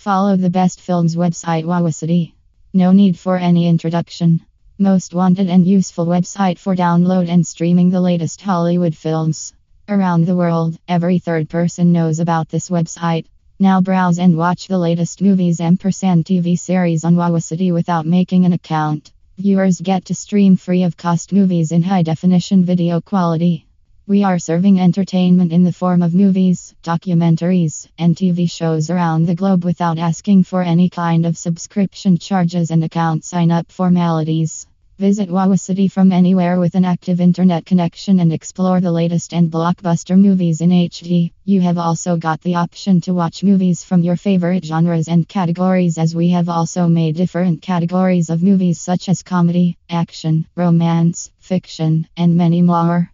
Follow the best films website Wawacity. No need for any introduction. Most wanted and useful website for download and streaming the latest Hollywood films. Around the world, every third person knows about this website. Now browse and watch the latest movies and TV series on Wawacity without making an account. Viewers get to stream free of cost movies in high definition video quality. We are serving entertainment in the form of movies, documentaries, and TV shows around the globe without asking for any kind of subscription charges and account sign up formalities. Visit Wawacity from anywhere with an active internet connection and explore the latest and blockbuster movies in HD. You have also got the option to watch movies from your favorite genres and categories, as we have also made different categories of movies such as comedy, action, romance, fiction, and many more.